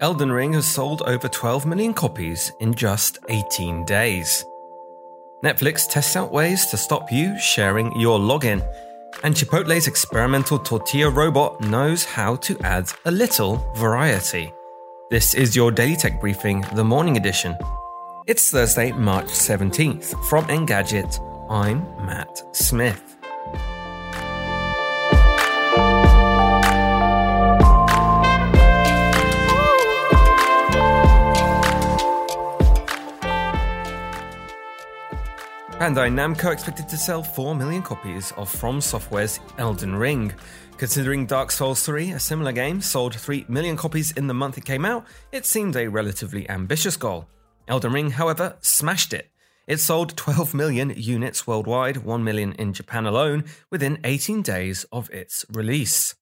Elden Ring has sold over 12 million copies in just 18 days. Netflix tests out ways to stop you sharing your login. And Chipotle's experimental tortilla robot knows how to add a little variety. This is your Daily Tech Briefing, the morning edition. It's Thursday, March 17th. From Engadget, I'm Matt Smith. Bandai Namco expected to sell 4 million copies of From Software's Elden Ring. Considering Dark Souls 3, a similar game, sold 3 million copies in the month it came out, it seemed a relatively ambitious goal. Elden Ring, however, smashed it. It sold 12 million units worldwide, 1 million in Japan alone, within 18 days of its release.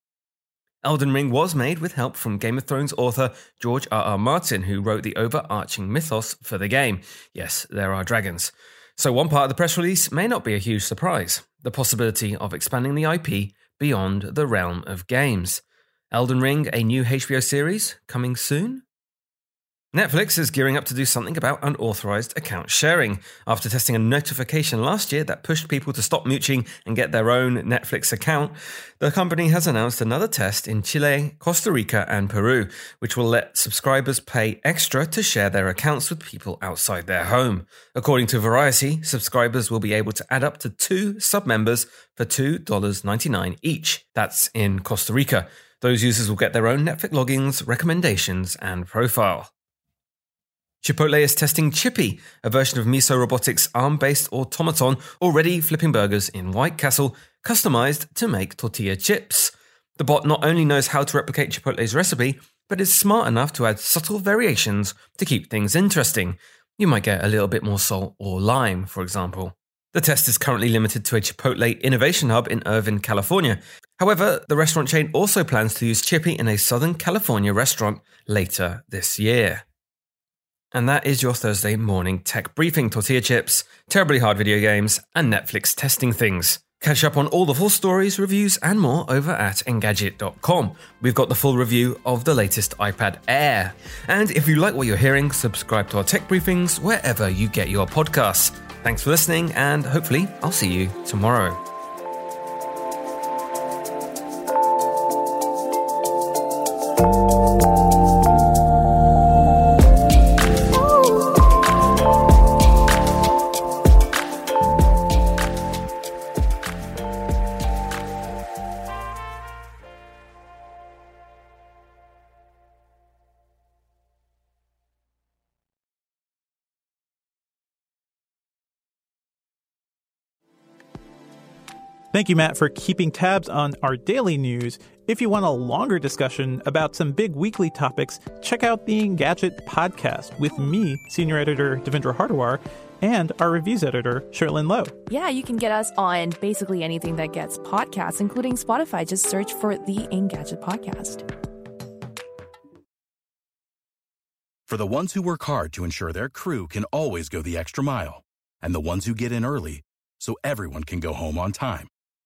Elden Ring was made with help from Game of Thrones author George R. R. Martin, who wrote the overarching mythos for the game. Yes, there are dragons. So, one part of the press release may not be a huge surprise the possibility of expanding the IP beyond the realm of games. Elden Ring, a new HBO series, coming soon? Netflix is gearing up to do something about unauthorized account sharing. After testing a notification last year that pushed people to stop mooching and get their own Netflix account, the company has announced another test in Chile, Costa Rica, and Peru, which will let subscribers pay extra to share their accounts with people outside their home. According to Variety, subscribers will be able to add up to two sub members for $2.99 each. That's in Costa Rica. Those users will get their own Netflix logins, recommendations, and profile. Chipotle is testing Chippy, a version of Miso Robotics' ARM based automaton already flipping burgers in White Castle, customized to make tortilla chips. The bot not only knows how to replicate Chipotle's recipe, but is smart enough to add subtle variations to keep things interesting. You might get a little bit more salt or lime, for example. The test is currently limited to a Chipotle Innovation Hub in Irvine, California. However, the restaurant chain also plans to use Chippy in a Southern California restaurant later this year. And that is your Thursday morning tech briefing tortilla chips, terribly hard video games, and Netflix testing things. Catch up on all the full stories, reviews, and more over at Engadget.com. We've got the full review of the latest iPad Air. And if you like what you're hearing, subscribe to our tech briefings wherever you get your podcasts. Thanks for listening, and hopefully, I'll see you tomorrow. Thank you, Matt, for keeping tabs on our daily news. If you want a longer discussion about some big weekly topics, check out the Engadget podcast with me, senior editor Devindra Hardawar, and our reviews editor, Cherlynn Low. Yeah, you can get us on basically anything that gets podcasts, including Spotify. Just search for the Engadget podcast. For the ones who work hard to ensure their crew can always go the extra mile, and the ones who get in early so everyone can go home on time,